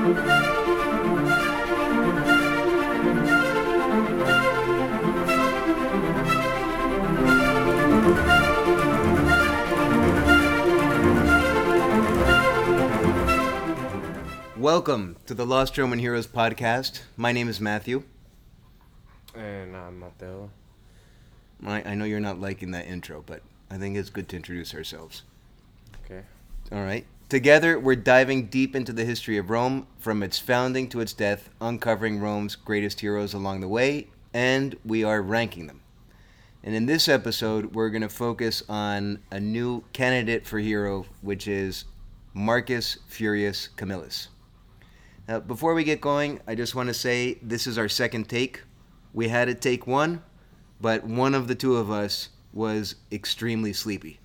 Welcome to the Lost Roman Heroes podcast. My name is Matthew. And I'm Matteo. I, I know you're not liking that intro, but I think it's good to introduce ourselves. Okay. All right. Together, we're diving deep into the history of Rome, from its founding to its death, uncovering Rome's greatest heroes along the way, and we are ranking them. And in this episode, we're going to focus on a new candidate for hero, which is Marcus Furius Camillus. Now, before we get going, I just want to say this is our second take. We had a take one, but one of the two of us was extremely sleepy.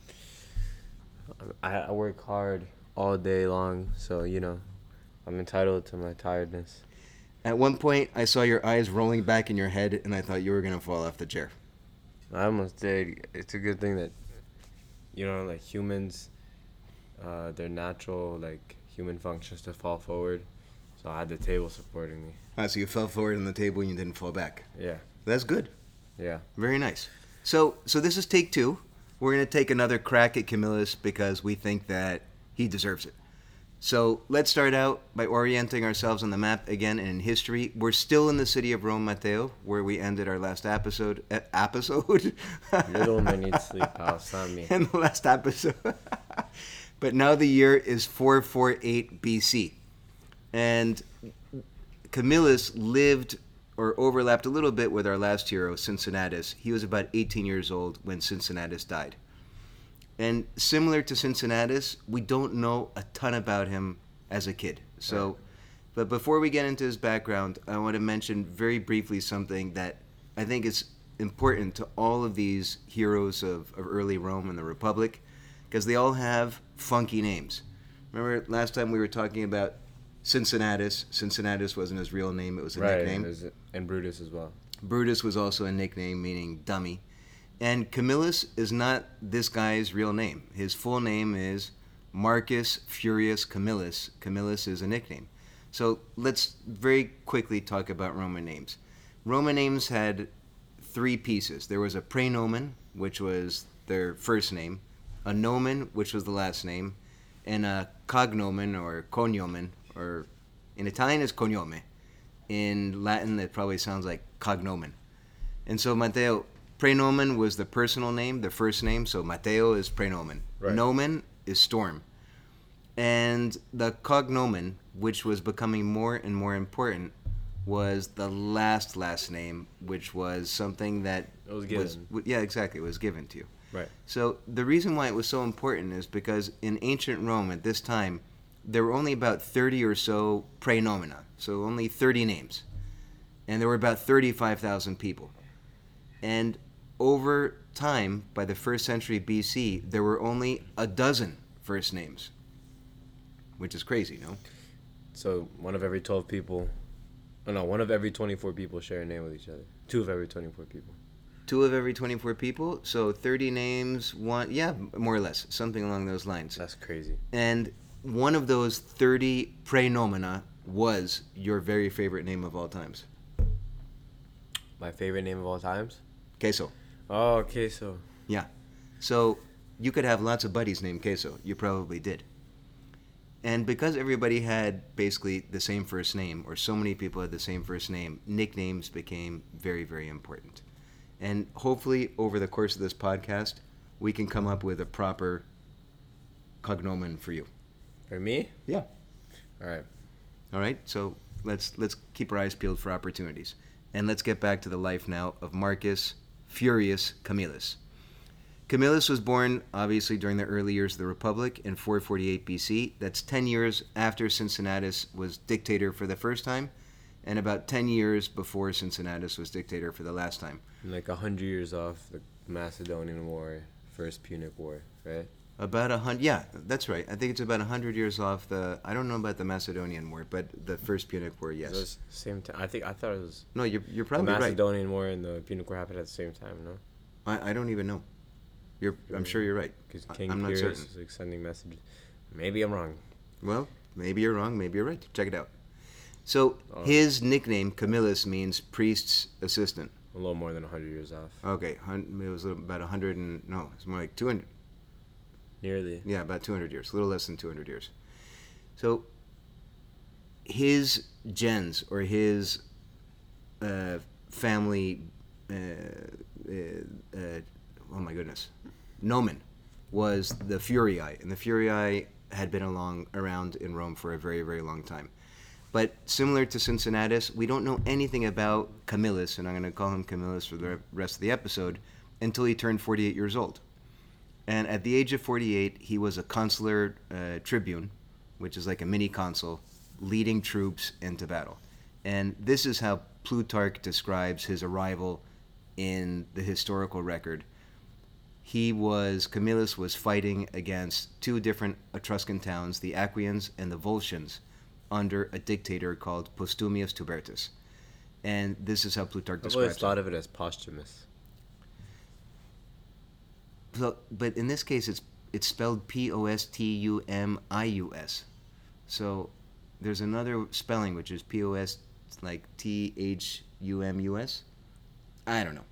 I, I work hard all day long, so you know, I'm entitled to my tiredness. At one point, I saw your eyes rolling back in your head, and I thought you were going to fall off the chair. I almost did. It's a good thing that, you know, like humans, uh, their natural like human functions to fall forward. So I had the table supporting me. Ah, so you fell forward on the table and you didn't fall back. Yeah. That's good. Yeah. Very nice. So, so this is take two. We're going to take another crack at Camillus because we think that he deserves it. So let's start out by orienting ourselves on the map again in history. We're still in the city of Rome, Matteo, where we ended our last episode. Uh, episode? Little needs sleep, me. in the last episode. but now the year is 448 BC. And Camillus lived or overlapped a little bit with our last hero, Cincinnatus. He was about 18 years old when Cincinnatus died. And similar to Cincinnatus, we don't know a ton about him as a kid. So, Right. but before we get into his background, I want to mention very briefly something that I think is important to all of these heroes of, of early Rome and the Republic, because they all have funky names. Remember last time we were talking about Cincinnatus? Cincinnatus wasn't his real name, it was a right. nickname. And, and Brutus as well. Brutus was also a nickname meaning dummy. And Camillus is not this guy's real name. His full name is Marcus Furius Camillus. Camillus is a nickname. So let's very quickly talk about Roman names. Roman names had three pieces. There was a praenomen, which was their first name, a nomen, which was the last name, and a cognomen or cognomen, or in Italian it's cognome. In Latin, it probably sounds like cognomen. And so Matteo, praenomen was the personal name, the first name. So Matteo is praenomen. Right. Nomen is storm. And the cognomen, which was becoming more and more important, was the last last name, which was something that It was was given. w- yeah, exactly, it was given to you. Right. So the reason why it was so important is because in ancient Rome at this time, there were only about 30 or so praenomina, so only 30 names. And there were about 35,000 people. And over time, by the first century BC, there were only a dozen first names, which is crazy, no? So one of every 12 people, oh no, one of every 24 people share a name with each other. Two of every 24 people. Two of every 24 people, so 30 names, one, yeah, more or less, something along those lines. That's crazy. And one of those 30 praenomina was your very favorite name of all times. My favorite name of all times? Queso. Oh, okay, so. So you could have lots of buddies named Queso. You probably did. And because everybody had basically the same first name, or so many people had the same first name, nicknames became very, very important. And hopefully, over the course of this podcast, we can come up with a proper cognomen for you. For me? Yeah. All right. All right, so let's let's keep our eyes peeled for opportunities, and let's get back to the life now of Marcus Furius Camillus. Camillus was born obviously during the early years of the Republic in 448 BC. That's 10 years after Cincinnatus was dictator for the first time, and about 10 years before Cincinnatus was dictator for the last time. Like hundred years off the Macedonian War, First Punic War, right? About a hundred, yeah, that's right. I think it's about a hundred years off the. I don't know about the Macedonian War, but the First Punic War, yes. Same time. I think I thought it was no, you're you're the probably right. Macedonian War and the Punic War happened at the same time. No, I, I don't even know. You're, I'm sure you're right. because King I'm not Pyrrhus certain. is like sending messages. Maybe I'm wrong. Well, maybe you're wrong. Maybe you're right. Check it out. So Oh. his nickname Camillus means priest's assistant. A little more than a 100 years off. Okay, it was about a 100 and no, it's more like 200. Nearly. Yeah, about 200 years, a little less than 200 years. So his gens or his uh, family, uh, uh, uh, oh my goodness, nomen was the Furii, and the Furii had been along around in Rome for a very, very long time. But similar to Cincinnatus, we don't know anything about Camillus, and I'm going to call him Camillus for the rest of the episode, until he turned 48 years old. And at the age of 48, he was a consular uh, tribune, which is like a mini consul, leading troops into battle. And this is how Plutarch describes his arrival in the historical record. He was, Camillus was fighting against two different Etruscan towns, the Aquians and the Volscians, under a dictator called Postumius Tubertus. And this is how Plutarch I've always thought it. of it as posthumous. But in this case, it's it's spelled P O S T U M I U S. So there's another spelling which is P O S like T H U M U S. I don't know.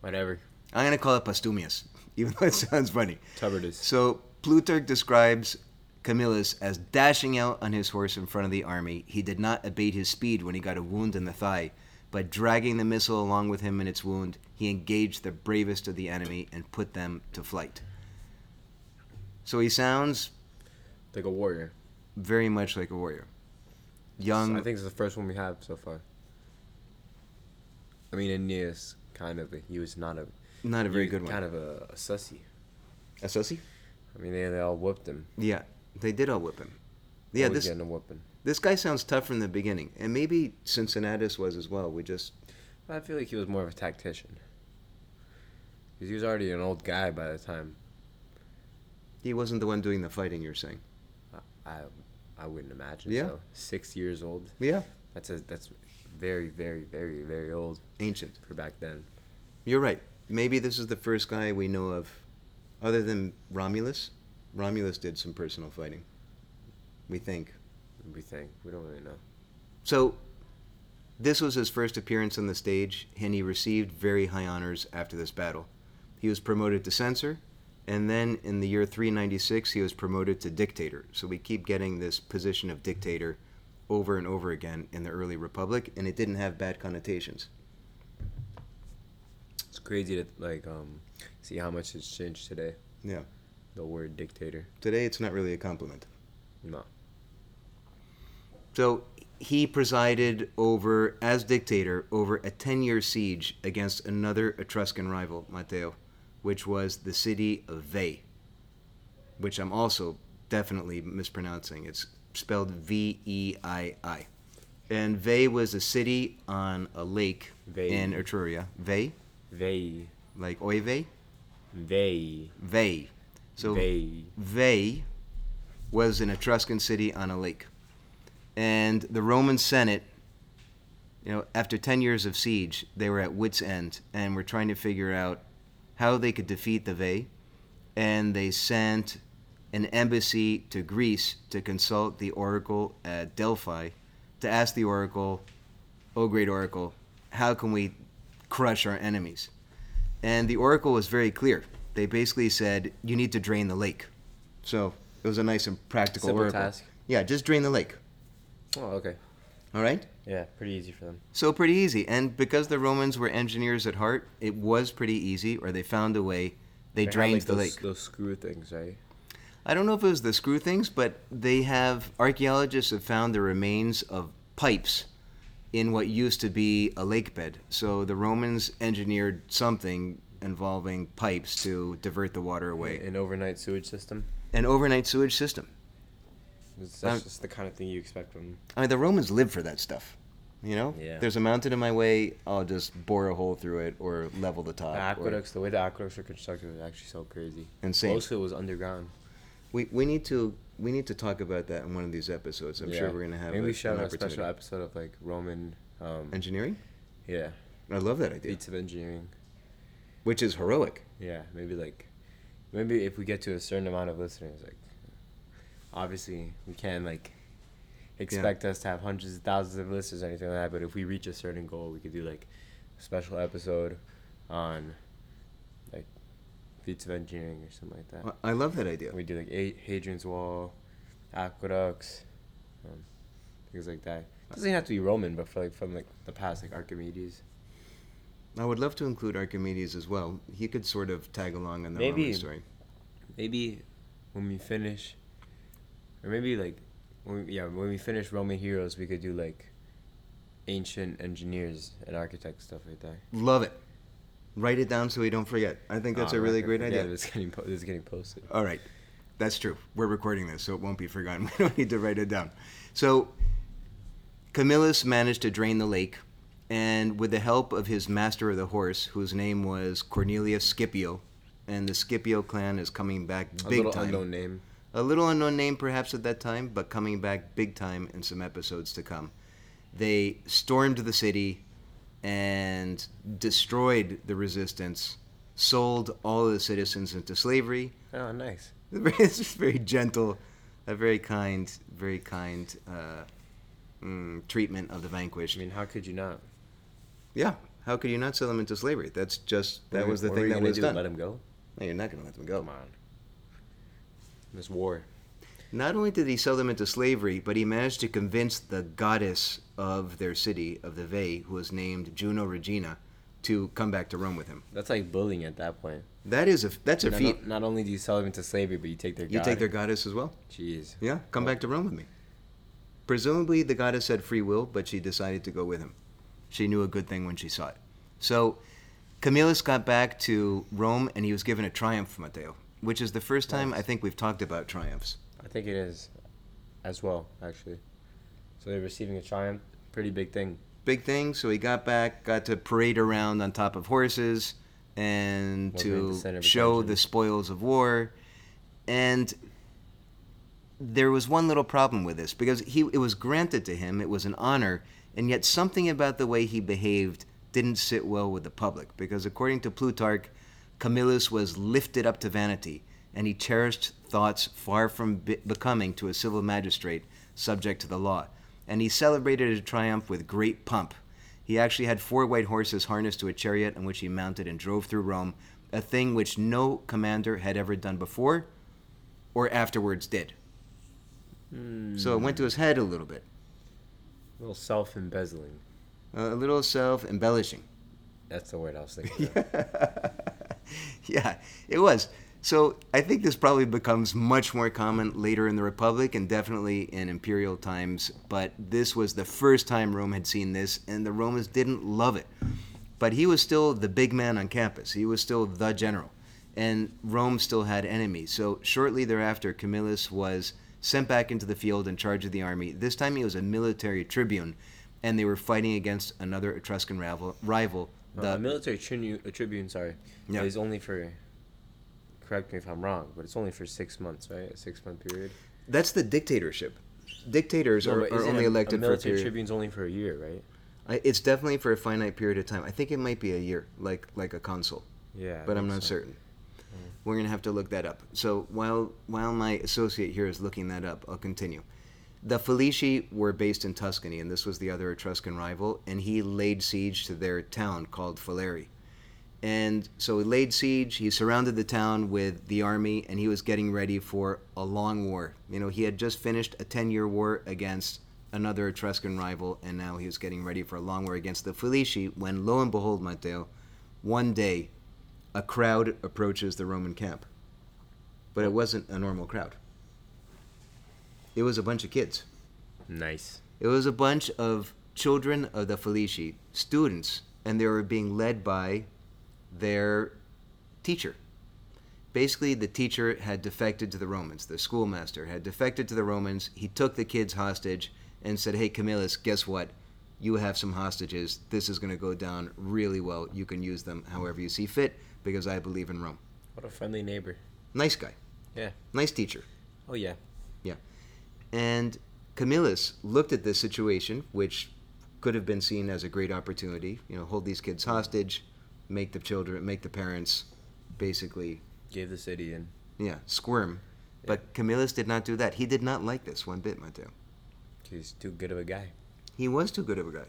Whatever. I'm gonna call it Postumius, even though it sounds funny. Tubertus. So Plutarch describes Camillus as dashing out on his horse in front of the army. He did not abate his speed when he got a wound in the thigh, but dragging the missile along with him in its wound, he engaged the bravest of the enemy and put them to flight. So he sounds Like a warrior. very much like a warrior. Young, I think it's the first one we have so far. I mean, Aeneas, kind of. He was not a. not a very good one. Kind of a, a sussy. a sussy? I mean, they, they all whooped him. Yeah, they did all whip him. Yeah, Always this getting a whooping. This guy sounds tough from the beginning, and maybe Cincinnatus was as well. We just I feel like he was more of a tactician. Because he was already an old guy by the time. he wasn't the one doing the fighting. You're saying? I, I wouldn't imagine Yeah. so. Six years old. Yeah, That's a, that's very, very, very, very old ancient. for back then. You're right. Maybe this is the first guy we know of, other than Romulus. Romulus did some personal fighting. We think. We think. We don't really know. So, this was his first appearance on the stage, and he received very high honors after this battle. He was promoted to censor, and then in the year 396, he was promoted to dictator. So, we keep getting this position of dictator over and over again in the early republic, and it didn't have bad connotations. It's crazy to like um see how much it's changed today. Yeah. The word dictator. Today, it's not really a compliment. No. So he presided over, as dictator, over a 10 year siege against another Etruscan rival, Matteo, which was the city of Veii, which I'm also definitely mispronouncing. It's spelled V E I I. And Veii was a city on a lake in Etruria. Veii? They. Like Oive? They. Veii. So they. Veii was an Etruscan city on a lake. And the Roman Senate, you know, after 10 years of siege, they were at wits' end and were trying to figure out how they could defeat the Veii. And they sent an embassy to Greece to consult the oracle at Delphi to ask the oracle, Oh, great oracle, how can we crush our enemies? And the oracle was very clear. They basically said, You need to drain the lake. So it was a nice and practical Simple oracle. task. Yeah, just drain the lake. Oh, okay. All right? Yeah, pretty easy for them. So pretty easy. And because the Romans were engineers at heart, it was pretty easy, or they found a way. They, had, drained like, the those, lake. Those screw things, right? I don't know if it was the screw things, but they have archaeologists have found the remains of pipes in what used to be a lake bed. So the Romans engineered something involving pipes to divert the water away. An overnight sewage system. An overnight sewage system. That's Um, just the kind of thing you expect from. I mean, the Romans lived for that stuff. You know, Yeah. there's a mountain in my way. I'll just bore a hole through it or level the top. The or- aqueducts, the way the aqueducts are constructed was actually so crazy. Insane. Most of it was underground. We we need to we need to talk about that in one of these episodes. I'm sure we're gonna have. Maybe a, we should have a special episode of like Roman. Um, engineering. yeah, I love that idea. feats of engineering. Which is heroic. Yeah, maybe like, maybe if we get to a certain amount of listeners, like, obviously we can't like, expect us to have hundreds of thousands of listeners or anything like that. But if we reach a certain goal, we could do like a special episode on like feats of engineering or something like that. I love that idea. We do like a- Hadrian's Wall, aqueducts, um, things like that. It doesn't have to be Roman, but for like from like the past, like Archimedes. I would love to include Archimedes as well. He could sort of tag along in the Maybe- Roman story. Maybe when we finish, or maybe like when we, yeah when we finish Roman heroes, we could do like ancient engineers and architects stuff like that. Love it. Write it down so we don't forget. I think that's Oh, a really great forget idea. It's getting po- this is getting posted. All right. That's true. We're recording this, so it won't be forgotten. We don't need to write it down. So, Camillus managed to drain the lake, and with the help of his master of the horse, whose name was Cornelius Scipio, and the Scipio clan is coming back A big little time. unknown name. A little unknown name perhaps at that time, but coming back big time in some episodes to come. They stormed the city and destroyed the resistance, sold all of the citizens into slavery. Oh, nice. It's just very gentle, a very kind, very kind uh, mm, treatment of the vanquished. I mean, how could you not? Yeah, how could you not sell them into slavery? That's just that What was the thing that was done. Let them go. No, you're not going to let them go. Come on. This war. Not only did he sell them into slavery, but he managed to convince the goddess of their city, of the Vey, who was named Juno Regina, to come back to Rome with him. That's like bullying at that point. That is a that's a not, feat. Not only do you sell them into slavery, but you take their You god. take their goddess as well. Jeez. Yeah, come back to Rome with me. Presumably, the goddess had free will, but she decided to go with him. She knew a good thing when she saw it. So, Camillus got back to Rome, and he was given a triumph, Matteo, which is the first time. I think we've talked about triumphs. I think it is, as well, actually. So they're receiving a triumph. Pretty big thing. big thing. So he got back, got to parade around on top of horses, and Wasn't the to show the spoils of war. And there was one little problem with this because he it was granted to him, it was an honor, and yet something about the way he behaved didn't sit well with the public because according to Plutarch, Camillus was lifted up to vanity, and he cherished thoughts far from be- becoming to a civil magistrate subject to the law. And he celebrated his triumph with great pomp. He actually had four white horses harnessed to a chariot on which he mounted and drove through Rome, a thing which no commander had ever done before or afterwards did. So it went to his head a little bit, A little self embezzling. a little self embellishing. That's the word I was thinking. yeah, it was. So I think this probably becomes much more common later in the Republic and definitely in imperial times. But this was the first time Rome had seen this, and the Romans didn't love it. But he was still the big man on campus. He was still the general, and Rome still had enemies. So shortly thereafter, Camillus was sent back into the field in charge of the army. This time he was a military tribune, and they were fighting against another Etruscan rival. rival the a military tribune, a uh, tribune, sorry, Yeah. is only for. Correct me if I'm wrong, but it's only for six months, right? A six month period. That's the dictatorship. Dictators No, are, are only a- elected a for a military tribune's only for a year, right? I, it's definitely for a finite period of time. I think it might be a year, like like a consul, Yeah. But I'm not so. certain. Mm. We're gonna have to look that up. So while while my associate here is looking that up, I'll continue. The Falisci were based in Tuscany, and this was the other Etruscan rival, and he laid siege to their town called Faleri. And so he laid siege, he surrounded the town with the army, and he was getting ready for a long war. You know, he had just finished a 10 year war against another Etruscan rival, and now he was getting ready for a long war against the Falisci when, lo and behold, Matteo, one day a crowd approaches the Roman camp. But it wasn't a normal crowd, it was a bunch of kids. Nice. It was a bunch of children of the Falisci, students, and they were being led by their teacher. Basically, the teacher had defected to the Romans. The schoolmaster had defected to the Romans. He took the kids hostage and said, Hey, Camillus, guess what? You have some hostages. This is going to go down really well. You can use them however you see fit because I believe in Rome. What a friendly neighbor. Nice guy. Yeah. Nice teacher. Oh yeah. And Camillus looked at this situation, which could have been seen as a great opportunity. You know, hold these kids hostage, make the children, make the parents, basically, Gave the city in. yeah, squirm. But Camillus did not do that. He did not like this one bit, Matteo. He's too good of a guy. He was too good of a guy.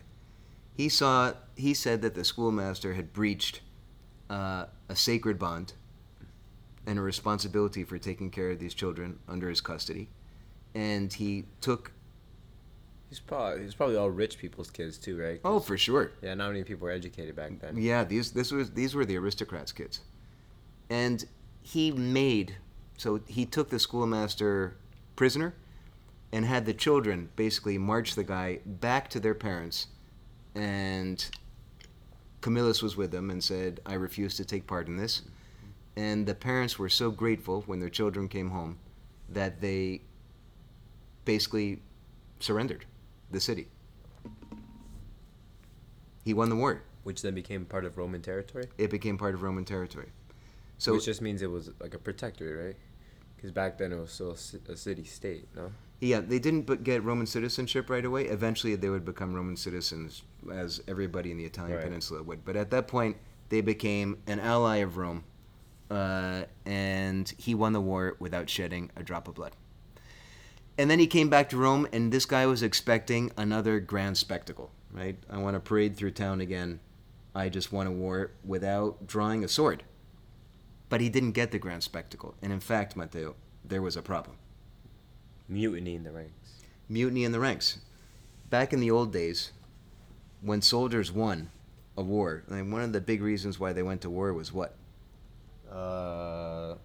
He saw. He said that the schoolmaster had breached uh, a sacred bond and a responsibility for taking care of these children under his custody, and he took. He's probably he's probably all rich people's kids too, right? Oh, for sure. Yeah, not many people were educated back then. Yeah, these this was these were the aristocrats' kids, and he made so he took the schoolmaster prisoner, and had the children basically march the guy back to their parents, and Camillus was with them and said, "I refuse to take part in this," and the parents were so grateful when their children came home that they basically surrendered the city. He won the war. Which then became part of Roman territory. It became part of Roman territory. So which just means it was like a protectorate, right? Because back then it was still a city state, no? yeah, they didn't get Roman citizenship right away. Eventually, they would become Roman citizens, as everybody in the Italian Right. peninsula would. But at that point, they became an ally of Rome, uh, and he won the war without shedding a drop of blood. And then he came back to Rome, and this guy was expecting another grand spectacle, right? I want to parade through town again. I just won a war without drawing a sword. But he didn't get the grand spectacle. And in fact, Matteo, there was a problem. Mutiny in the ranks. Mutiny in the ranks. Back in the old days, when soldiers won a war, and one of the big reasons why they went to war was what? Uh,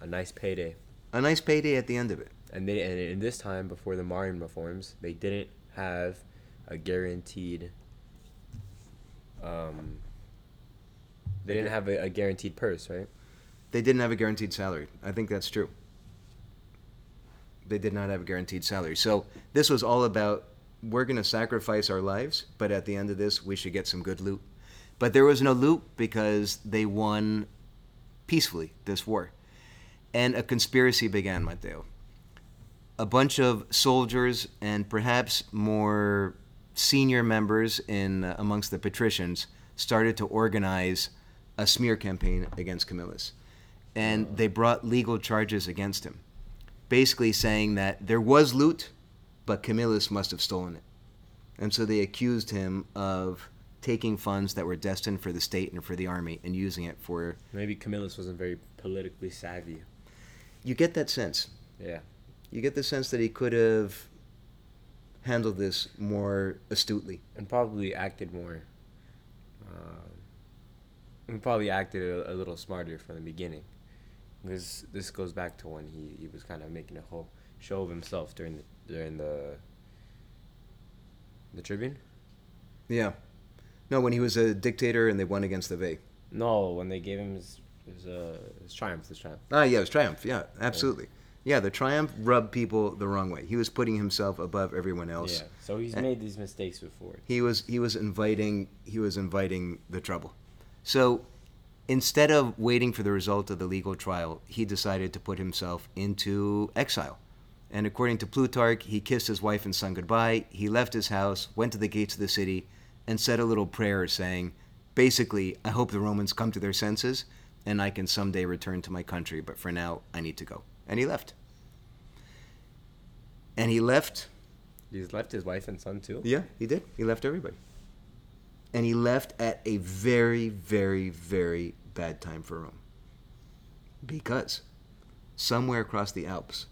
a nice payday. A nice payday at the end of it. And they and in this time before the Marian reforms, they didn't have a guaranteed. Um, they didn't have a, a guaranteed purse, right? They didn't have a guaranteed salary. I think that's true. They did not have a guaranteed salary. So this was all about we're going to sacrifice our lives, but at the end of this, we should get some good loot. But there was no loot because they won peacefully this war. And a conspiracy began, Matteo. A bunch of soldiers and perhaps more senior members in uh, amongst the patricians started to organize a smear campaign against Camillus. And they brought legal charges against him, basically saying that there was loot, but Camillus must have stolen it. And so they accused him of taking funds that were destined for the state and for the army and using it for. Maybe Camillus wasn't very politically savvy. You get that sense. Yeah. You get the sense that he could have handled this more astutely. and probably acted more. Uh, he probably acted a, a little smarter from the beginning, because this goes back to when he, he was kind of making a whole show of himself during the during the the Tribune. Yeah. No, when he was a dictator and they won against the Ve. No, when they gave him his his, uh, his triumph, his triumph. Ah, yeah, it was Triumph. Yeah, absolutely. Yeah, the Triumph rubbed people the wrong way. He was putting himself above everyone else. Yeah. So he's And- made these mistakes before. He was he was inviting he was inviting the trouble. So instead of waiting for the result of the legal trial, he decided to put himself into exile. And according to Plutarch, he kissed his wife and son goodbye. He left his house, went to the gates of the city, and said a little prayer saying, basically, I hope the Romans come to their senses and I can someday return to my country, but for now, I need to go. And he left. And he left He's left his wife and son too. yeah, he did. He left everybody. And he left at a very, very, very bad time for Rome. Because somewhere across the Alps,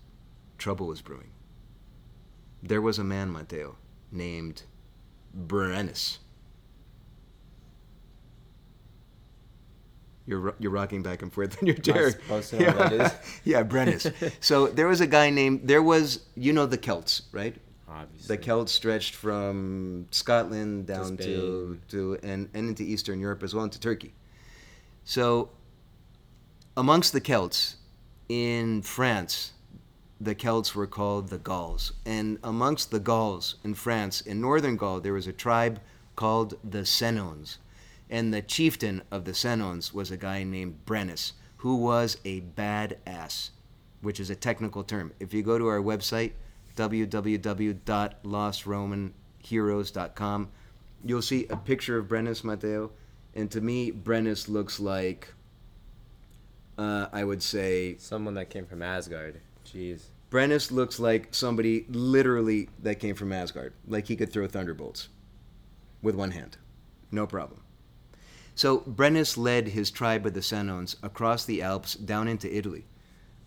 trouble was brewing. There was a man, Matteo, named Brennus. You're, you're rocking back and forth in your chair. to what yeah, Brennus. so there was a guy named, there was, you know, the Celts, right? Obviously. The Celts stretched from Scotland down to, Spain. to and, and into Eastern Europe as well into Turkey. So amongst the Celts in France, the Celts were called the Gauls. And amongst the Gauls in France, in northern Gaul, there was a tribe called the Senones. And the chieftain of the Senones was a guy named Brennus, who was a badass, which is a technical term. If you go to our website, www.lostromanheroes.com, you'll see a picture of Brennus, Matteo. And to me, Brennus looks like, uh, I would say, Someone that came from Asgard. Jeez. Brennus looks like somebody literally that came from Asgard. Like he could throw thunderbolts with one hand. No problem. So Brennus led his tribe of the Senones across the Alps down into Italy.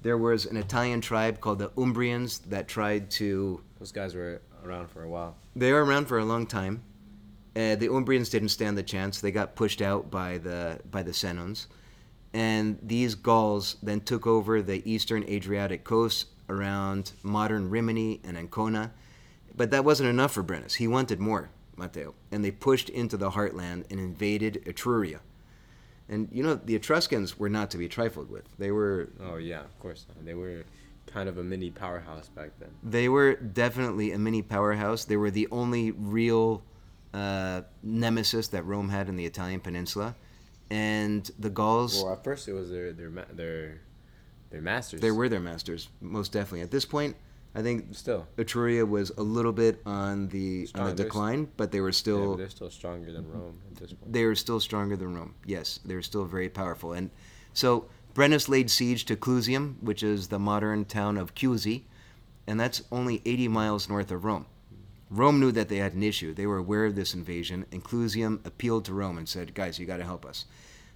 There was an Italian tribe called the Umbrians that tried to. Those guys were around for a while. They were around for a long time. Uh, the Umbrians didn't stand the chance. They got pushed out by the by the Senones, and these Gauls then took over the eastern Adriatic coast around modern Rimini and Ancona. But that wasn't enough for Brennus. He wanted more, Matteo, and they pushed into the heartland and invaded Etruria. And you know the Etruscans were not to be trifled with. They were Oh yeah, of course. Not. They were kind of a mini powerhouse back then. they were definitely a mini powerhouse. They were the only real uh, nemesis that Rome had in the Italian peninsula, and the Gauls. Well, at first it was their their their their masters. They were their masters, most definitely. At this point, I think still. Etruria was a little bit on the on Strong. the decline, but they were still but they're still stronger than Rome at this point. they were still stronger than Rome. Yes, they were still very powerful. And so Brennus laid siege to Clusium, which is the modern town of Chiusi, and that's only 80 miles north of Rome. Rome knew that they had an issue. They were aware of this invasion, and Clusium appealed to Rome and said, "Guys, you got to help us."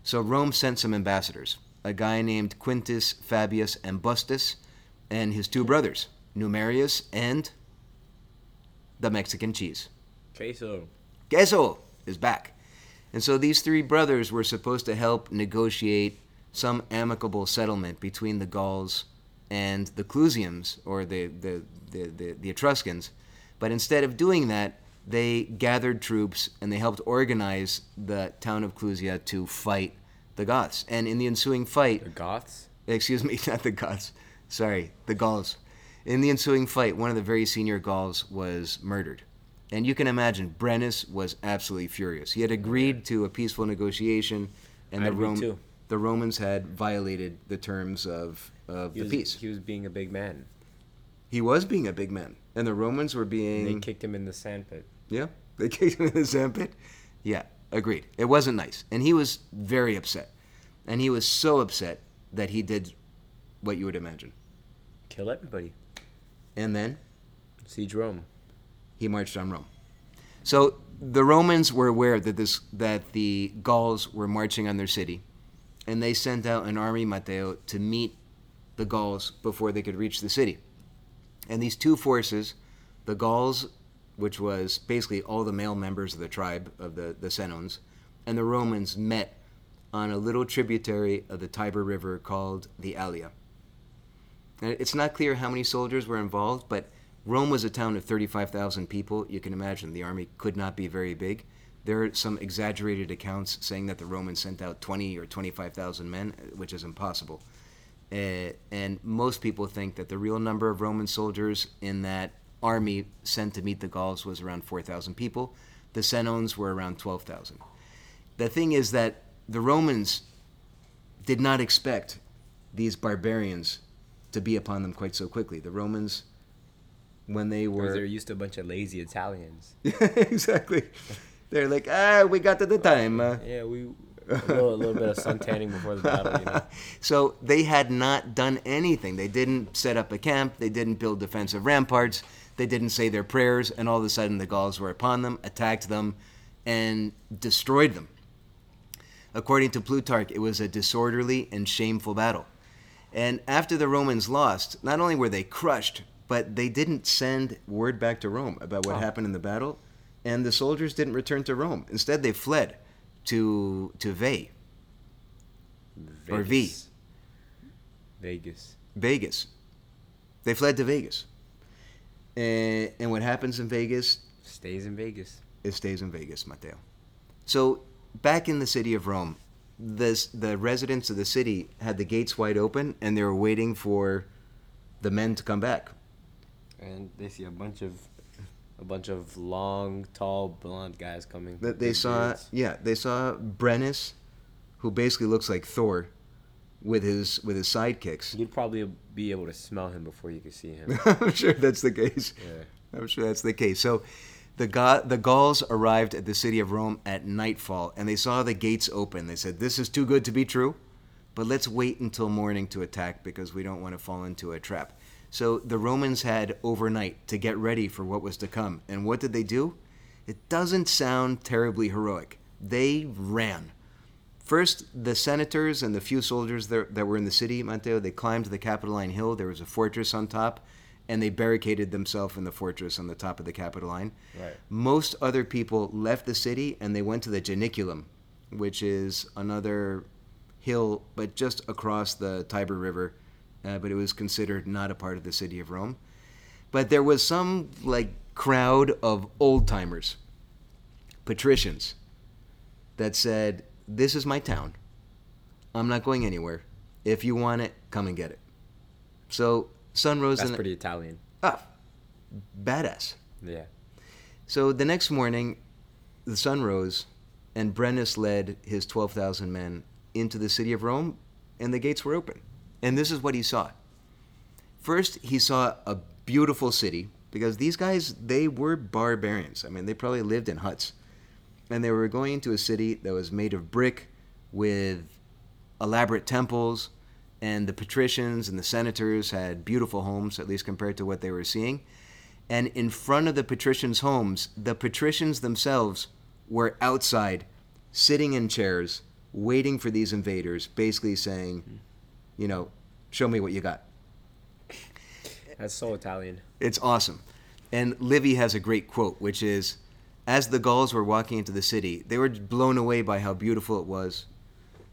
So Rome sent some ambassadors, a guy named Quintus Fabius Ambustus, and his two brothers, Numerius and the Mexican cheese. Queso. Queso is back. And so these three brothers were supposed to help negotiate some amicable settlement between the Gauls and the Clusiums, or the, the, the, the, the Etruscans. But instead of doing that, they gathered troops and they helped organize the town of Clusia to fight the Goths. And in the ensuing fight, The Goths. excuse me, not the Goths, sorry, the Gauls. In the ensuing fight, one of the very senior Gauls was murdered. And you can imagine, Brennus was absolutely furious. He had oh, agreed to a peaceful negotiation, and the, I'd be Rom- the Romans had violated the terms of, of He the was, peace. he was being a big man. He was being a big man, and the Romans were And being. they kicked him in the sandpit. Yeah, they kicked him in the sandpit. Yeah, agreed. It wasn't nice, and he was very upset, and he was so upset that he did what you would imagine. Kill everybody. And then Siege Rome. he marched on Rome. So the Romans were aware that this that the Gauls were marching on their city, and they sent out an army, Matteo, to meet the Gauls before they could reach the city. And these two forces, the Gauls, which was basically all the male members of the tribe of the, the Senones, and the Romans met on a little tributary of the Tiber River called the Allia. It's not clear how many soldiers were involved, but Rome was a town of 35,000 people. You can imagine the army could not be very big. There are some exaggerated accounts saying that the Romans sent out 20 or 25,000 men, which is impossible. Uh, and most people think that the real number of Roman soldiers in that army sent to meet the Gauls was around 4,000 people. The Senones were around 12,000. The thing is that the Romans did not expect these barbarians to be upon them quite so quickly. The Romans, when they were they're used to a bunch of lazy Italians. exactly, they're like, ah, we got to the time. Uh, Yeah, we a little, a little bit of sun tanning before the battle, you know. so they had not done anything. They didn't set up a camp. They didn't build defensive ramparts. They didn't say their prayers. And all of a sudden, the Gauls were upon them, attacked them, and destroyed them. According to Plutarch, it was a disorderly and shameful battle. And after the Romans lost, not only were they crushed, but they didn't send word back to Rome about what Oh. happened in the battle, and the soldiers didn't return to Rome. Instead, they fled to to Veii, Or V. Vegas. Vegas. Vegas. They fled to Vegas. And, and what happens in Vegas, Stays in Vegas. it stays in Vegas, Matteo. So back in the city of Rome, this, the residents of the city had the gates wide open and they were waiting for the men to come back. And they see a bunch of a bunch of long, tall, blonde guys coming. That they saw, beards. yeah, they saw Brennus, who basically looks like Thor, with his with his sidekicks. You'd probably be able to smell him before you could see him. I'm sure that's the case. Yeah. I'm sure that's the case. So, the Ga- the Gauls arrived at the city of Rome at nightfall, and they saw the gates open. They said, "This is too good to be true, but let's wait until morning to attack because we don't want to fall into a trap." So the Romans had overnight to get ready for what was to come. And what did they do? It doesn't sound terribly heroic. They ran. First, the senators and the few soldiers that, that were in the city, Matteo, they climbed the Capitoline Hill. There was a fortress on top, and they barricaded themselves in the fortress on the top of the Capitoline. Right. Most other people left the city and they went to the Janiculum, which is another hill, but just across the Tiber River. Uh, but it was considered not a part of the city of Rome. But there was some like crowd of old timers, patricians, that said, "This is my town. I'm not going anywhere. If you want it, come and get it." So sun rose That's in pretty Italian. ah, badass. Yeah. So the next morning, the sun rose, and Brennus led his 12,000 men into the city of Rome, and the gates were open. And this is what he saw. First, he saw a beautiful city, because these guys, they were barbarians. I mean, they probably lived in huts. And they were going into a city that was made of brick with elaborate temples, and the patricians and the senators had beautiful homes, at least compared to what they were seeing. And in front of the patricians' homes, the patricians themselves were outside, sitting in chairs, waiting for these invaders, basically saying, you know, show me what you got. That's so Italian. It's awesome. And Livy has a great quote, which is As the Gauls were walking into the city, they were blown away by how beautiful it was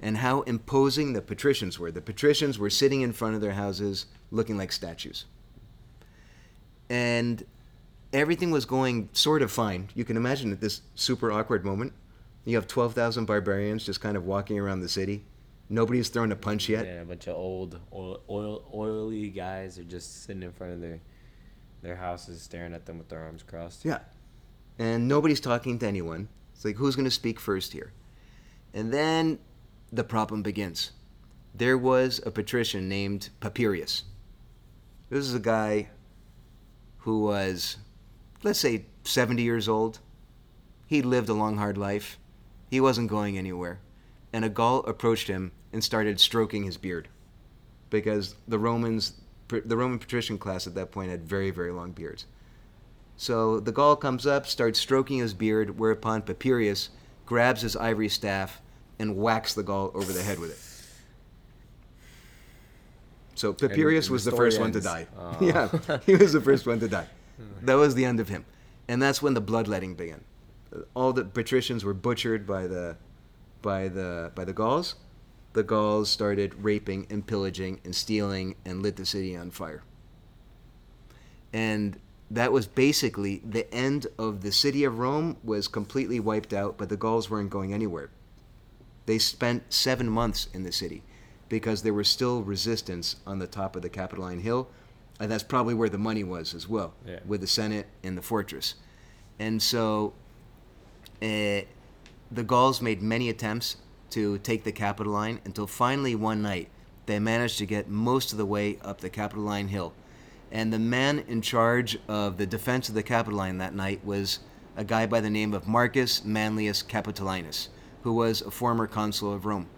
and how imposing the patricians were. The patricians were sitting in front of their houses looking like statues. And everything was going sort of fine. You can imagine at this super awkward moment, you have 12,000 barbarians just kind of walking around the city. Nobody's thrown a punch yet. Yeah, a bunch of old, oil, oil, oily guys are just sitting in front of their their houses, staring at them with their arms crossed. Yeah. And nobody's talking to anyone. It's like, who's going to speak first here? And then the problem begins. There was a patrician named Papirius. This is a guy who was, let's say, 70 years old. He lived a long, hard life. He wasn't going anywhere. And a Gaul approached him and started stroking his beard because the Romans, the Roman patrician class at that point had very, very long beards. So the Gaul comes up, starts stroking his beard, whereupon Papirius grabs his ivory staff and whacks the Gaul over the head with it. So Papirius and was the first one to die. Oh. Yeah, he was the first one to die. That was the end of him, and that's when the bloodletting began. All the patricians were butchered by the, by the by the Gauls. The Gauls started raping and pillaging and stealing and lit the city on fire. And that was basically the end of the city of Rome was completely wiped out, but the Gauls weren't going anywhere. They spent seven months in the city because there was still resistance on the top of the Capitoline Hill, and that's probably where the money was as well, Yeah. with the Senate and the fortress. And so, uh, the Gauls made many attempts to take the Capitoline until finally one night they managed to get most of the way up the Capitoline Hill. And the man in charge of the defense of the Capitoline that night was a guy by the name of Marcus Manlius Capitolinus, who was a former consul of Rome.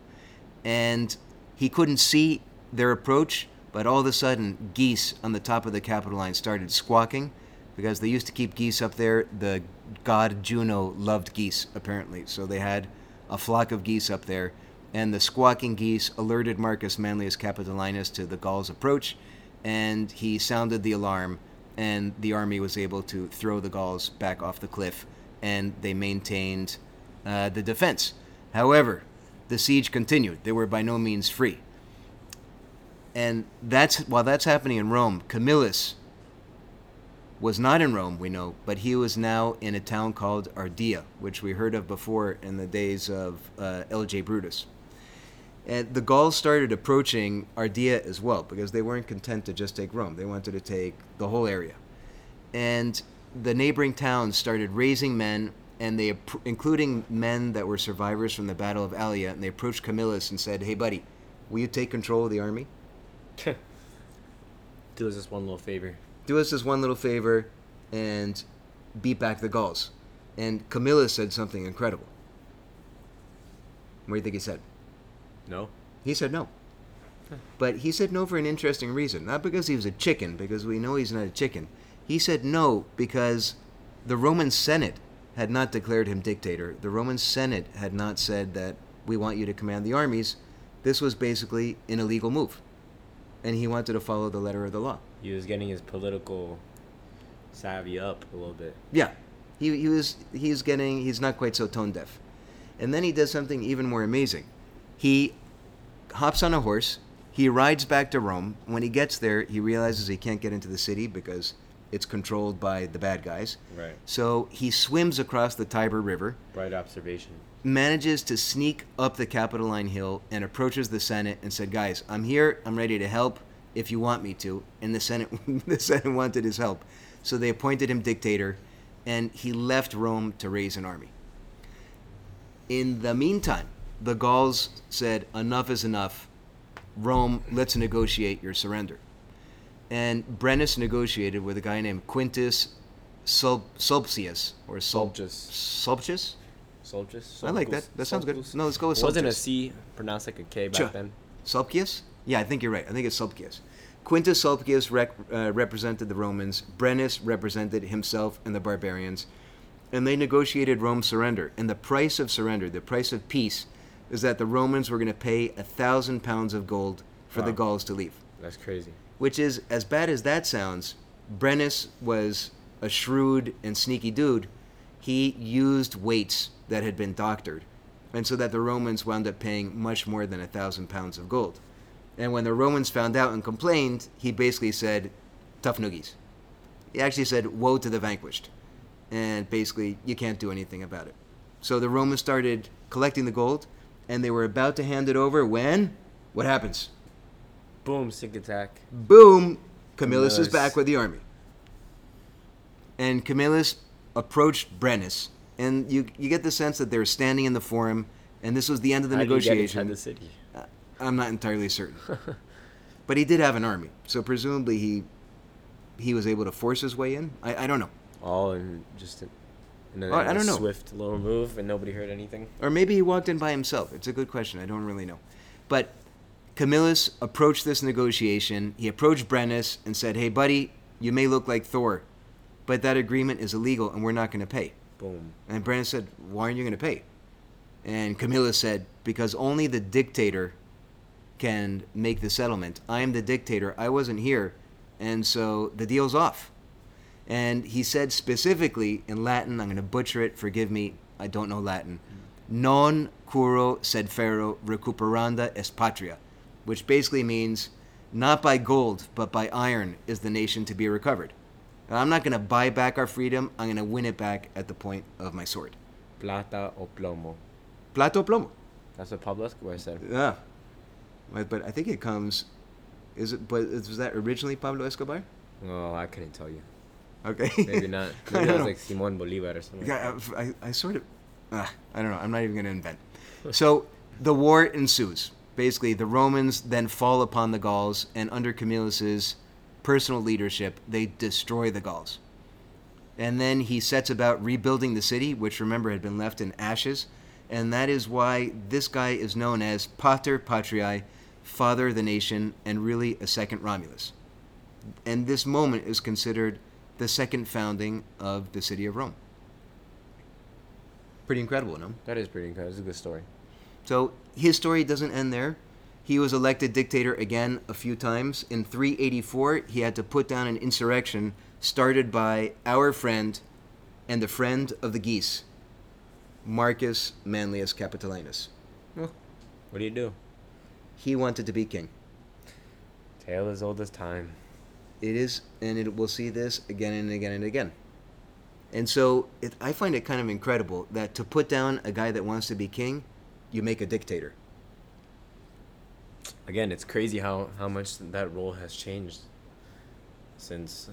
And he couldn't see their approach, but all of a sudden, geese on the top of the Capitoline started squawking because they used to keep geese up there. The god Juno loved geese, apparently. So they had a flock of geese up there. And the squawking geese alerted Marcus Manlius Capitolinus to the Gauls' approach, and he sounded the alarm, and the army was able to throw the Gauls back off the cliff, and they maintained uh, the defense. However, the siege continued. They were by no means free. And that's while that's happening in Rome, Camillus was not in Rome, we know, but he was now in a town called Ardea, which we heard of before in the days of uh, L.J. Brutus. And the Gauls started approaching Ardea as well because they weren't content to just take Rome. They wanted to take the whole area. And the neighboring towns started raising men, and they, including men that were survivors from the Battle of Allia, and they approached Camillus and said, "Hey, buddy, will you take control of the army? Do us this one little favor. do us this one little favor and beat back the Gauls. And Camillus said something incredible. What do you think he said? No. He said no. But he said no for an interesting reason. Not because he was a chicken, because we know he's not a chicken. He said no because the Roman Senate had not declared him dictator. The Roman Senate had not said that we want you to command the armies. This was basically an illegal move. And he wanted to follow the letter of the law. He was getting his political savvy up a little bit. Yeah. He, he was he's getting he's not quite so tone deaf. And then he does something even more amazing. He hops on a horse, he rides back to Rome. When he gets there, he realizes he can't get into the city because it's controlled by the bad guys. Right. So he swims across the Tiber River, Right observation. manages to sneak up the Capitoline Hill, and approaches the Senate and said, "Guys, I'm here. I'm ready to help if you want me to." And the Senate, the Senate wanted his help, so they appointed him dictator, and he left Rome to raise an army. In the meantime, the Gauls said, "Enough is enough. Rome, let's negotiate your surrender." And Brennus negotiated with a guy named Quintus Sul- Sulpicius or Sul- Sulpicius. Sulpicius. Soldiers? I like that. That sounds good. No, let's go with It wasn't a Sulpicius. Pronounced like a K back Sure. then. Sulpicius? Yeah, I think you're right. I think it's Sulpicius. Quintus Sulpicius rec- uh, represented the Romans. Brennus represented himself and the barbarians. And they negotiated Rome's surrender. And the price of surrender, the price of peace, is that the Romans were going to pay a thousand pounds of gold for the Gauls to leave. That's crazy. Which is, as bad as that sounds, Brennus was a shrewd and sneaky dude. He used weights that had been doctored, and so that the Romans wound up paying much more than a thousand pounds of gold. And when the Romans found out and complained, he basically said, "Tough noogies." He actually said, "Woe to the vanquished," and basically, you can't do anything about it. So the Romans started collecting the gold, and they were about to hand it over when, what happens? Boom, sick attack. Boom! Camillus is back with the army. And Camillus approached Brennus, and you you get the sense that they're standing in the forum, and this was the end of the How did he get negotiation. the city? Uh, I'm not entirely certain, but he did have an army, so presumably he he was able to force his way in. I, I don't know, All in just in, in a, I in a don't know. swift little move, and nobody heard anything. or maybe he walked in by himself. It's a good question. I don't really know, but Camillus approached this negotiation. He approached Brennus and said, "Hey, buddy, you may look like Thor, but that agreement is illegal, and we're not going to pay." Boom. And Brennus said, Why aren't you going to pay? And Camillus said, Because only the dictator can make the settlement. I am the dictator. I wasn't here. And so the deal's off. And he said specifically in Latin, I'm going to butcher it, forgive me, I don't know Latin. Non curo sed ferro recuperanda est patria, which basically means not by gold, but by iron is the nation to be recovered. And I'm not going to buy back our freedom. I'm going to win it back at the point of my sword. Plata o plomo. Plata o plomo. That's what Pablo Escobar said. Yeah. But, I think it comes. Is it? But was that originally Pablo Escobar? Oh, I couldn't tell you. Okay. Maybe not. Maybe it was like Simon Bolivar or something. Yeah, I, I, I sort of. Uh, I don't know. I'm not even going to invent. So the war ensues. Basically, the Romans then fall upon the Gauls, and under Camillus's personal leadership, they destroy the Gauls. And then he sets about rebuilding the city, which remember had been left in ashes. And that is why this guy is known as Pater Patriae, Father of the Nation, and really a second Romulus. And this moment is considered the second founding of the city of Rome. Pretty incredible, no? That is pretty incredible. It's a good story. So his story doesn't end there. He was elected dictator again a few times. In 384, he had to put down an insurrection started by our friend and the friend of the geese, Marcus Manlius Capitolinus. What do you do? He wanted to be king. Tale as old as time. It is, and it, we'll see this again and again and again. And so it, I find it kind of incredible that to put down a guy that wants to be king, you make a dictator. Again, it's crazy how, how much that role has changed since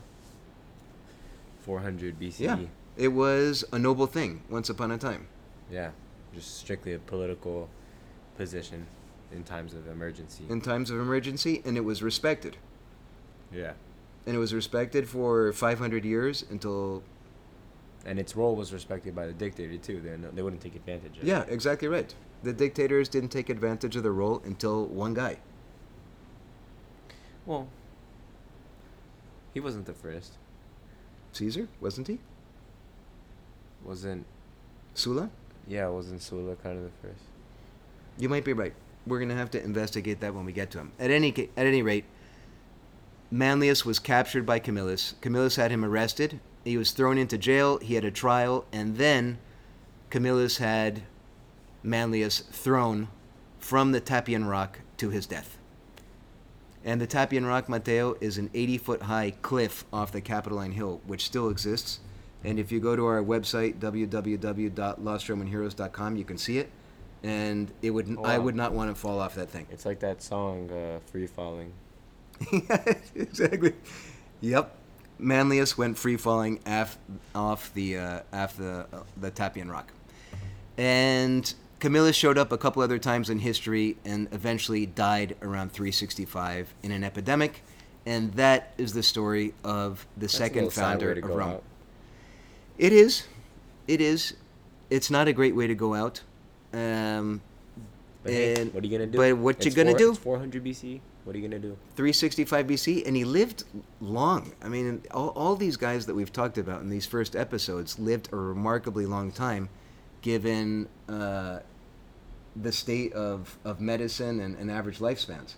400 BCE. Yeah. It was a noble thing once upon a time. Yeah, just strictly a political position in times of emergency. in times of emergency, and it was respected. yeah, And it was respected for 500 years until. and its role was respected by the dictator too. They they wouldn't take advantage of. It. Yeah, it. exactly right. The dictators didn't take advantage of the role until one guy. Well, he wasn't the first. Caesar, wasn't he? Wasn't Sulla? yeah? Wasn't Sulla kind of the first? You might be right. We're gonna have to investigate that when we get to him. At any at any rate, Manlius was captured by Camillus. Camillus had him arrested. He was thrown into jail. He had a trial, and then Camillus had Manlius thrown from the Tarpeian Rock to his death. And the Tarpeian Rock, Matteo, is an 80 foot high cliff off the Capitoline Hill, which still exists. And if you go to our website, www.lostromanheroes.com, you can see it. And it would Oh, I would not want to fall off that thing. It's like that song, uh, "Free Falling." exactly. Yep. Manlius went free falling af- off the uh, off the uh, the Tarpeian Rock, and Camillus showed up a couple other times in history and eventually died around 365 in an epidemic, and that is the story of the That's second founder of Rome. out. It is, it is. It's not a great way to go out. Um, But hey, what are you gonna do? but what you gonna do? It's 400 BC. What are you gonna do? 365 BC, and he lived long. I mean, all, all these guys that we've talked about in these first episodes lived a remarkably long time, given uh, the state of, of medicine and, and average lifespans.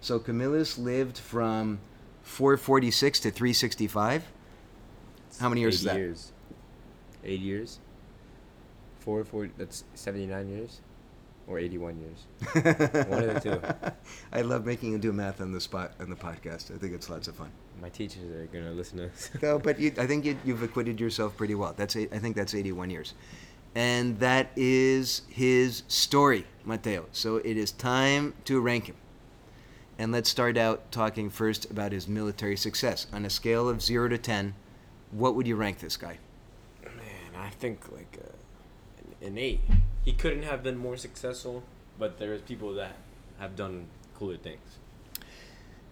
So Camillus lived from 446 to 365. How many years is 80 that? Years. Eight years. Four, four. That's 79 years, or 81 years. One of the two. I love making you do math on the spot on the podcast. I think it's lots of fun. My teachers are gonna listen to this. No, but you, I think you, you've acquitted yourself pretty well. That's eight, I think that's 81 years, and that is his story, Matteo. So it is time to rank him, and let's start out talking first about his military success. On a scale of zero to ten, what would you rank this guy? Man, I think like uh, an, an eight. He couldn't have been more successful, but there's people that have done cooler things.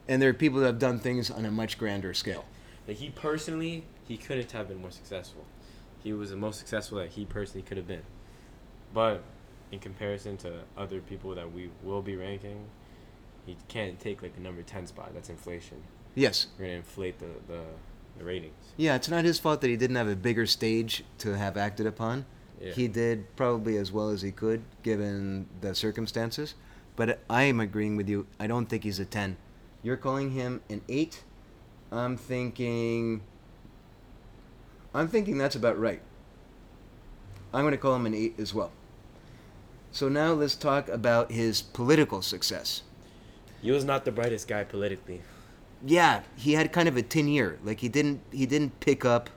And there are people that have done things on a much grander scale. Like he personally, he couldn't have been more successful. He was the most successful that he personally could have been. But in comparison to other people that we will be ranking, he can't take like the number ten spot. That's inflation. Yes. We're gonna inflate the the, the ratings. Yeah, it's not his fault that he didn't have a bigger stage to have acted upon. Yeah. He did probably as well as he could given the circumstances. But I am agreeing with you. I don't think he's a 10. You're calling him an 8? I'm thinking. I'm thinking that's about right. I'm going to call him an 8 as well. So now let's talk about his political success. He was not the brightest guy politically. Yeah, he had kind of a tin ear. Like he didn't he didn't pick up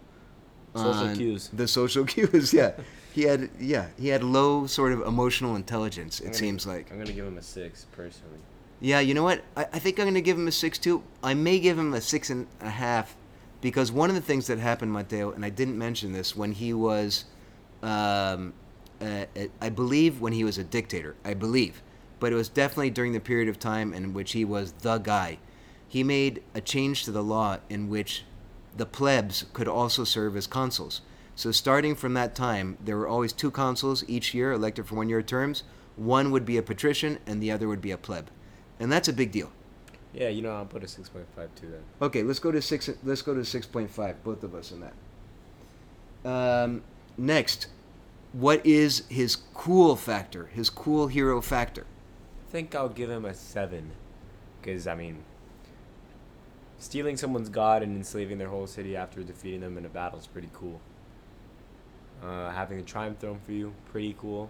Social cues. The social cues, yeah. He had yeah, he had low sort of emotional intelligence, it gonna- seems like. I'm gonna give him a six personally. Yeah, you know what? I, I think I'm gonna give him a six too. I may give him a six and a half because one of the things that happened, Matteo, and I didn't mention this when he was um, uh, I believe when he was a dictator, I believe, but it was definitely during the period of time in which he was the guy. He made a change to the law in which the plebs could also serve as consuls. So starting from that time, there were always two consuls each year elected for one-year terms. One would be a patrician, and the other would be a pleb, and that's a big deal. Yeah, you know I'll put a six point five two then. Okay, let's go to six. Let's go to six point five. Both of us in that. Um, next, what is his cool factor? His cool hero factor? I think I'll give him a seven, because I mean, stealing someone's god and enslaving their whole city after defeating them in a battle is pretty cool. Uh, having a triumph throne for you, pretty cool.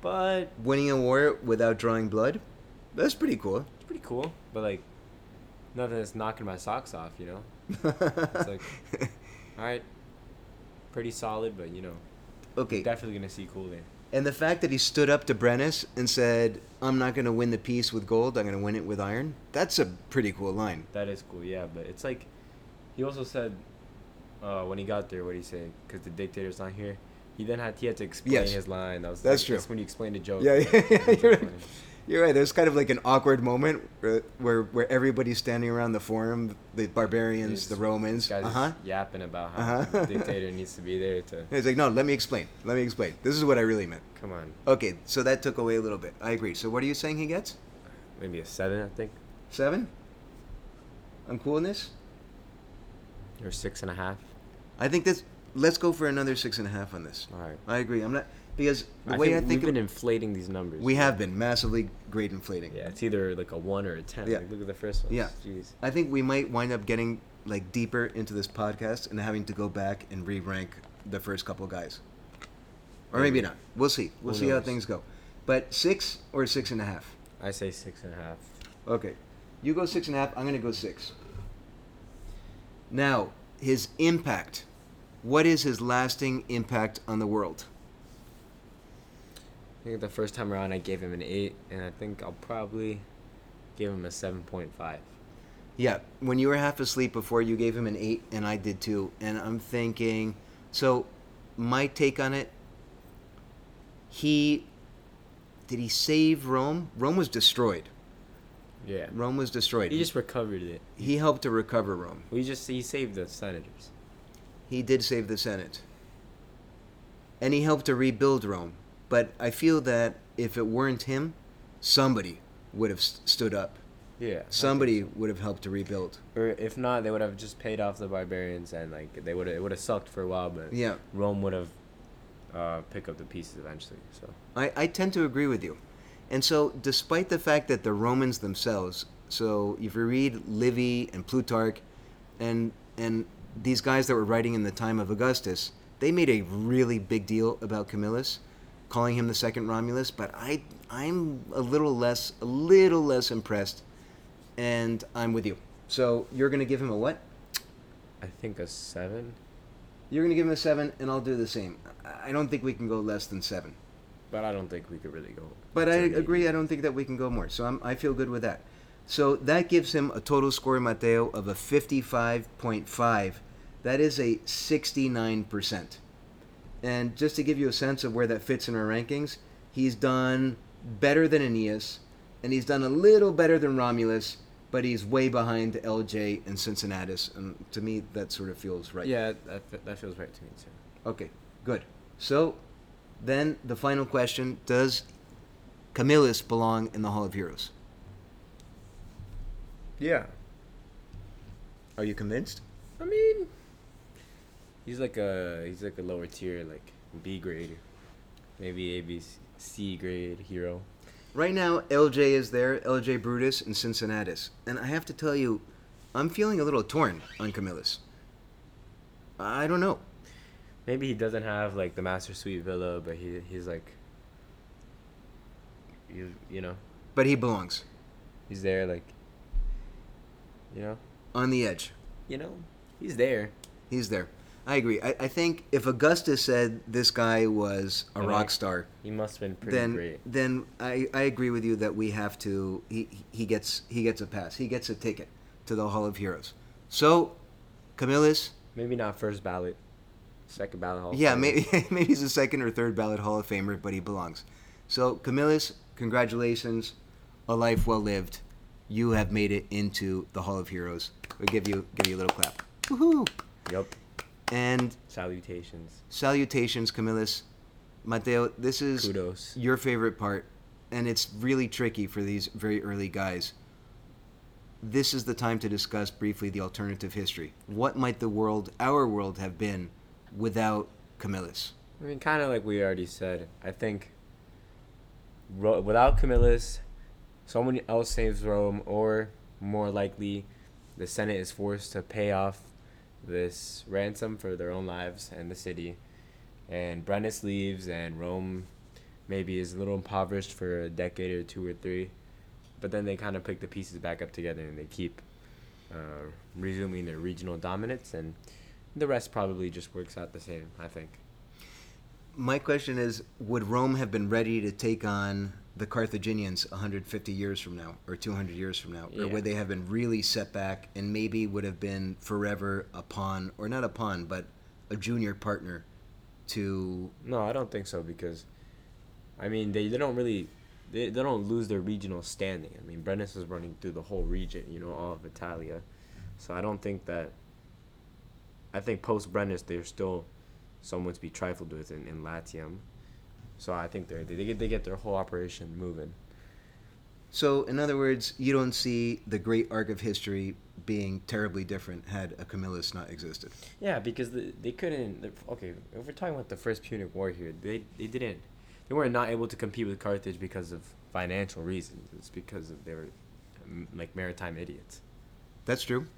But Winning a war without drawing blood? That's pretty cool. it's pretty cool. But like, nothing that's knocking my socks off, you know. It's like, all right, pretty solid, but you know, okay. definitely gonna see cool there. And the fact that he stood up to Brennus and said, "I'm not going to win the peace with gold. I'm going to win it with iron." That's a pretty cool line. That is cool, yeah. But it's like, he also said, uh, when he got there, what did he say? Because the dictator's not here. He then had he had to explain Yes. his line. That was That's like, true. That's when he explained the joke. Yeah, yeah, yeah, you're right. funny. You're right. There's kind of like an awkward moment where where, where everybody's standing around the forum, the barbarians, the Romans. Guy's Uh huh. yapping about how Uh-huh. the dictator needs to be there to. He's like, no, let me explain. Let me explain. This is what I really meant. Come on, Okay, so that took away a little bit. I agree. So what are you saying he gets? maybe a seven, I think. Seven. I'm cool in this. Or six and a half. I think this. Let's go for another six and a half on this. All right. I agree. I'm not because the I way think I think we've been inflating these numbers. we have been massively great inflating. Yeah, it's either like a one or a ten. Yeah. Like, look at the first one. Yeah. Jeez. I think we might wind up getting like deeper into this podcast and having to go back and re-rank the first couple guys, or maybe, Maybe. not. We'll see. We'll Who see how things go. But six or six and a half. I say six and a half. Okay, you go six and a half. I'm gonna go six. Now his impact. What is his lasting impact on the world? I think the first time around I gave him an eight, and I think I'll probably give him a seven point five. Yeah, when you were half asleep before, you gave him an eight, and I did too. And I'm thinking, so my take on it, he did he save Rome? Rome was destroyed. Yeah. Rome was destroyed. He just recovered it. he helped to recover Rome. We just he saved the senators. He did save the Senate, and he helped to rebuild Rome. But I feel that if it weren't him, somebody would have st- stood up. Yeah. Somebody so. would have helped to rebuild. Or if not, they would have just paid off the barbarians, and like they would have it would have sucked for a while, but Yeah. Rome would have uh, pick up the pieces eventually. So I, I tend to agree with you. And so, despite the fact that the Romans themselves, so if you read Livy and Plutarch and, and these guys that were writing in the time of Augustus, they made a really big deal about Camillus, calling him the second Romulus, but I, I'm a little less, a little less impressed, and I'm with you. So, you're going to give him a what? I think a seven, You're going to give him a seven, and I'll do the same. I- I don't think we can go less than seven. but I don't think we could really go. But I eight. agree. I don't think that we can go more. So I'm, I feel good with that. So that gives him a total score, Matteo, of a 55.5. That is a 69%. And just to give you a sense of where that fits in our rankings, he's done better than Aeneas, and he's done a little better than Romulus, but he's way behind LJ and Cincinnatus. And to me, that sort of feels right. Yeah, that that feels right to me too. Okay, good. So then the final question Does Camillus belong in the Hall of Heroes? Yeah, Are you convinced? I mean, he's like a he's like a lower tier, like B grade, maybe A B C- grade hero. Right now, LJ is there, LJ Brutus, and Cincinnatus. And I have to tell you, I'm feeling a little torn on Camillus. I don't know. Maybe he doesn't have like the Master Suite villa, but he he's like, you you know, But he belongs he's there like, you know, on the edge. you know, he's there. He's there. I agree. I, I think if Augustus said this guy was a rock star, He must have been pretty then great. then I, I agree with you that we have to he, he gets he gets a pass. He gets a ticket to the Hall of Heroes. So Camillus, Maybe not first ballot, second ballot. Hall of yeah, Famer. maybe maybe he's a second or third ballot Hall of Famer, but he belongs. So Camillus, congratulations, a life well lived. You have made it into the Hall of Heroes. We'll give you give you a little clap. Woohoo! Yup. And Salutations. salutations, Camillus. Matteo, this is Kudos. your favorite part, and it's really tricky for these very early guys. This is the time to discuss briefly the alternative history. What might the world, our world, have been without Camillus? I mean, kind of like we already said. I think Ro- without Camillus, someone else saves Rome, or more likely, the Senate is forced to pay off this ransom for their own lives and the city. And Brennus leaves, and Rome maybe is a little impoverished for a decade or two or three. But then they kind of pick the pieces back up together and they keep uh, resuming their regional dominance, and the rest probably just works out the same, I think. My question is Would Rome have been ready to take on the Carthaginians 150 years from now, or 200 years from now? Or would they have been really set back and maybe would have been forever a pawn, or not a pawn, but a junior partner to. No, I don't think so because, I mean, they, they don't really, they, they don't lose their regional standing. I mean, Brennus is running through the whole region, you know, all of Italia. So I don't think that, I think post Brennus, they're still someone to be trifled with in, in Latium. So I think they're, they, get, they get their whole operation moving. So, in other words, you don't see the great arc of history being terribly different had a Camillus not existed. Yeah, because the, they couldn't. Okay, if we're talking about the first Punic War here, they they didn't. They were not able to compete with Carthage because of financial reasons. It's because of they were like maritime idiots. That's true.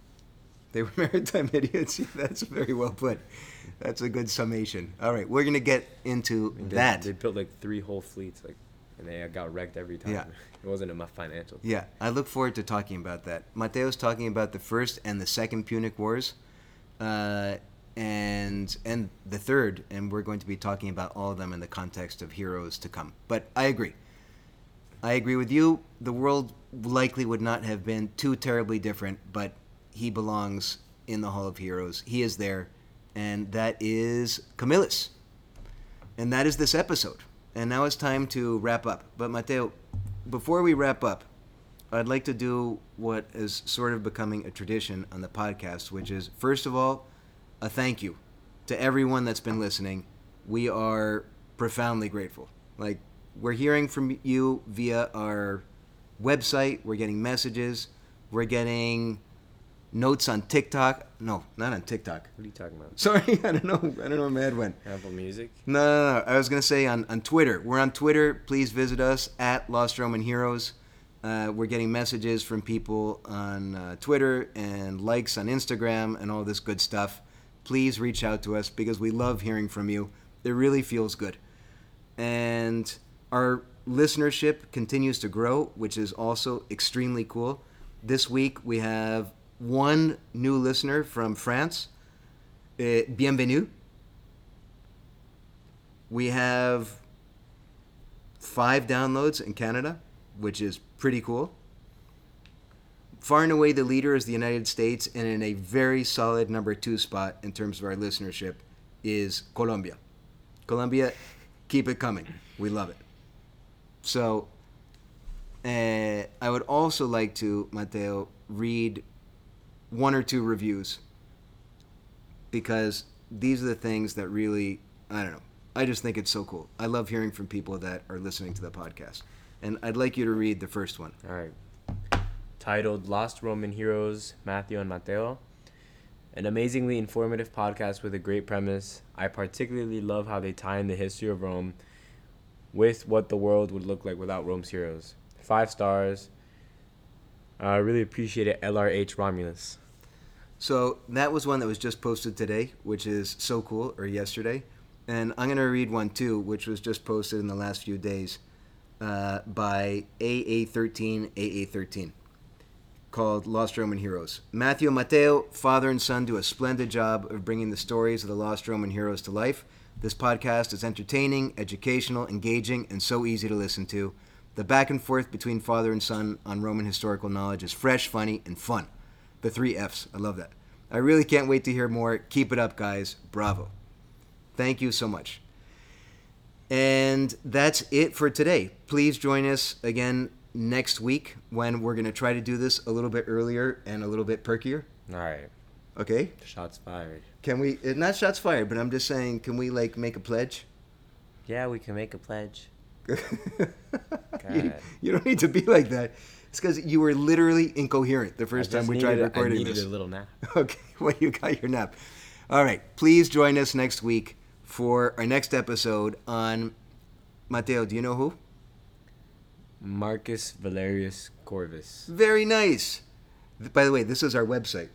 They were maritime idiots. That's very well put. That's a good summation. All right, we're gonna get into they- that. They built like three whole fleets, like, and they got wrecked every time. Yeah. It wasn't enough financial. Yeah, I look forward to talking about that. Matteo's talking about the first and the second Punic Wars, uh, and and the third, and we're going to be talking about all of them in the context of heroes to come. But I agree. I agree with you. The world likely would not have been too terribly different, but he belongs in the Hall of Heroes. He is there, and that is Camillus. And that is this episode. And now it's time to wrap up. But Matteo, before we wrap up, I'd like to do what is sort of becoming a tradition on the podcast, which is first of all, a thank you to everyone that's been listening. We are profoundly grateful. Like, we're hearing from you via our website, we're getting messages, we're getting notes on TikTok. No, not on TikTok. What are you talking about? Sorry, I don't know. I don't know where my head went. Apple Music. No, no, no. I was gonna say on, on Twitter. We're on Twitter. Please visit us at Lost Roman Heroes. Uh, we're getting messages from people on uh, Twitter and likes on Instagram and all this good stuff. Please reach out to us because we love hearing from you. It really feels good, and our listenership continues to grow, which is also extremely cool. This week we have one new listener from France. Uh, bienvenue. We have five downloads in Canada, which is pretty cool. Far and away, the leader is the United States, and in a very solid number two spot in terms of our listenership is Colombia. Colombia, keep it coming. We love it. So, uh, I would also like to, Matteo, read one or two reviews because these are the things that really, I don't know, I just think it's so cool. I love hearing from people that are listening to the podcast. And I'd like you to read the first one. All right. Titled Lost Roman Heroes, Matthew and Matteo. An amazingly informative podcast with a great premise. I particularly love how they tie in the history of Rome with what the world would look like without Rome's heroes. Five stars. I really appreciate it, LRH Romulus. So that was one that was just posted today, which is so cool, or yesterday. And I'm going to read one too, which was just posted in the last few days uh, by AA13AA13 called Lost Roman Heroes. Matthew and Matteo, father and son, do a splendid job of bringing the stories of the lost Roman heroes to life. This podcast is entertaining, educational, engaging, and so easy to listen to. The back and forth between father and son on Roman historical knowledge is fresh, funny, and fun. The three F's. I love that. I really can't wait to hear more. Keep it up, guys. Bravo. Thank you so much. And that's it for today. Please join us again next week when we're going to try to do this a little bit earlier and a little bit perkier. All right. Okay? Shots fired. Can we, eh, not shots fired, but I'm just saying, can we like make a pledge? Yeah, we can make a pledge. you, you don't need to be like that. It's because you were literally incoherent the first time we tried a- recording I needed this. a little nap. Okay, well, you got your nap. All right, please join us next week for our next episode on Matteo. Do you know who? Marcus Valerius Corvus. Very nice. By the way, this is our website.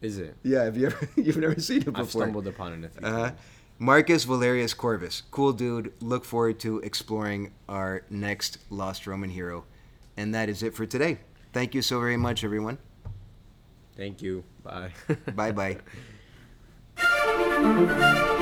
Is it? Yeah, have you ever? You've never seen it before. I've stumbled upon it Uh-huh. Marcus Valerius Corvus, cool dude. Look forward to exploring our next lost Roman hero, and that is it for today. Thank you so very much, everyone. Thank you. Bye. Bye bye.